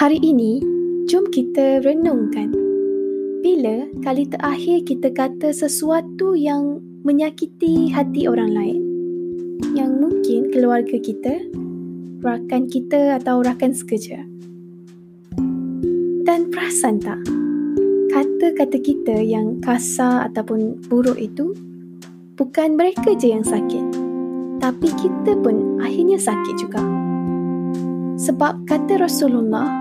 Hari ini, jom kita renungkan. Bila kali terakhir kita kata sesuatu yang menyakiti hati orang lain? Yang mungkin keluarga kita, rakan kita atau rakan sekerja. Dan perasan tak? Kata-kata kita yang kasar ataupun buruk itu bukan mereka je yang sakit. Tapi kita pun akhirnya sakit juga. Sebab kata Rasulullah,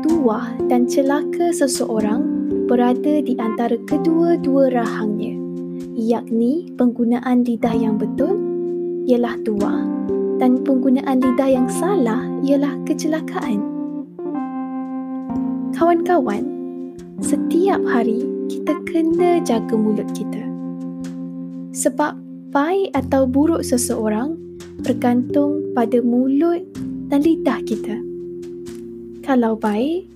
tuah dan celaka seseorang berada di antara kedua-dua rahangnya, yakni penggunaan lidah yang betul ialah tuah dan penggunaan lidah yang salah ialah kecelakaan. Kawan-kawan, setiap hari kita kena jaga mulut kita. Sebab baik atau buruk seseorang bergantung pada mulut dan lidah kita kalau baik,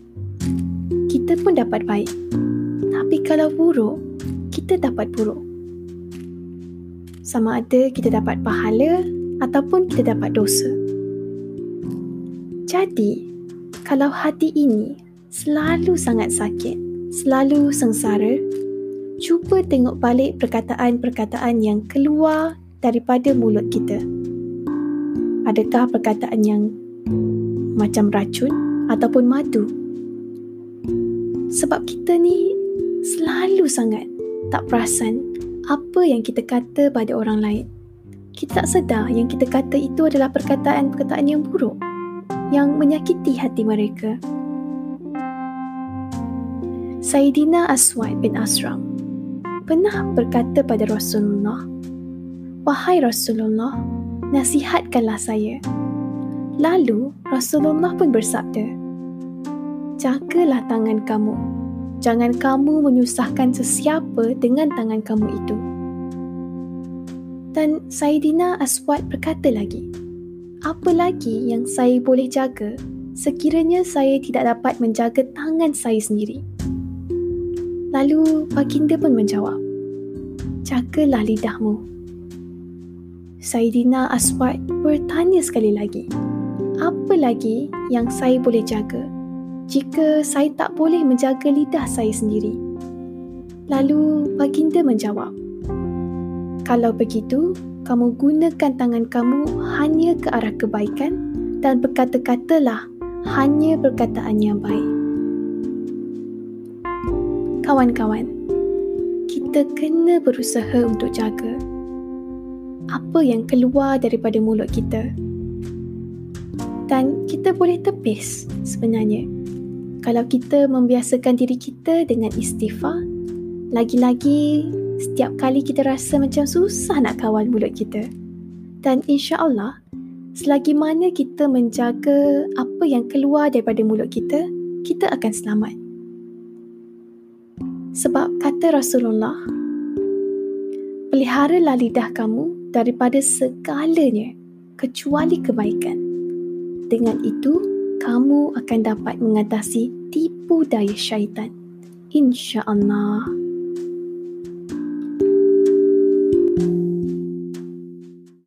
kita pun dapat baik. Tapi kalau buruk, kita dapat buruk. Sama ada kita dapat pahala ataupun kita dapat dosa. Jadi, kalau hati ini selalu sangat sakit, selalu sengsara, cuba tengok balik perkataan-perkataan yang keluar daripada mulut kita. Adakah perkataan yang macam racun? Ataupun madu. Sebab kita ni selalu sangat tak perasan apa yang kita kata pada orang lain. Kita tak sedar yang kita kata itu adalah perkataan-perkataan yang buruk yang menyakiti hati mereka. Sayyidina Aswad bin Asram pernah berkata pada Rasulullah, Wahai Rasulullah, nasihatkanlah saya. Lalu Rasulullah pun bersabda, Jagalah tangan kamu. Jangan kamu menyusahkan sesiapa dengan tangan kamu itu. Dan Saidina Aswad berkata lagi, Apa lagi yang saya boleh jaga sekiranya saya tidak dapat menjaga tangan saya sendiri? Lalu baginda pun menjawab, Jagalah lidahmu. Saidina Aswad bertanya sekali lagi, apa lagi yang saya boleh jaga jika saya tak boleh menjaga lidah saya sendiri? Lalu baginda menjawab, Kalau begitu, kamu gunakan tangan kamu hanya ke arah kebaikan dan berkata-katalah hanya perkataan yang baik. Kawan-kawan, kita kena berusaha untuk jaga apa yang keluar daripada mulut kita dan kita boleh tepis sebenarnya. Kalau kita membiasakan diri kita dengan istighfar, lagi-lagi setiap kali kita rasa macam susah nak kawal mulut kita. Dan insya-Allah, selagi mana kita menjaga apa yang keluar daripada mulut kita, kita akan selamat. Sebab kata Rasulullah, peliharalah lidah kamu daripada segalanya kecuali kebaikan. Dengan itu, kamu akan dapat mengatasi tipu daya syaitan. InsyaAllah.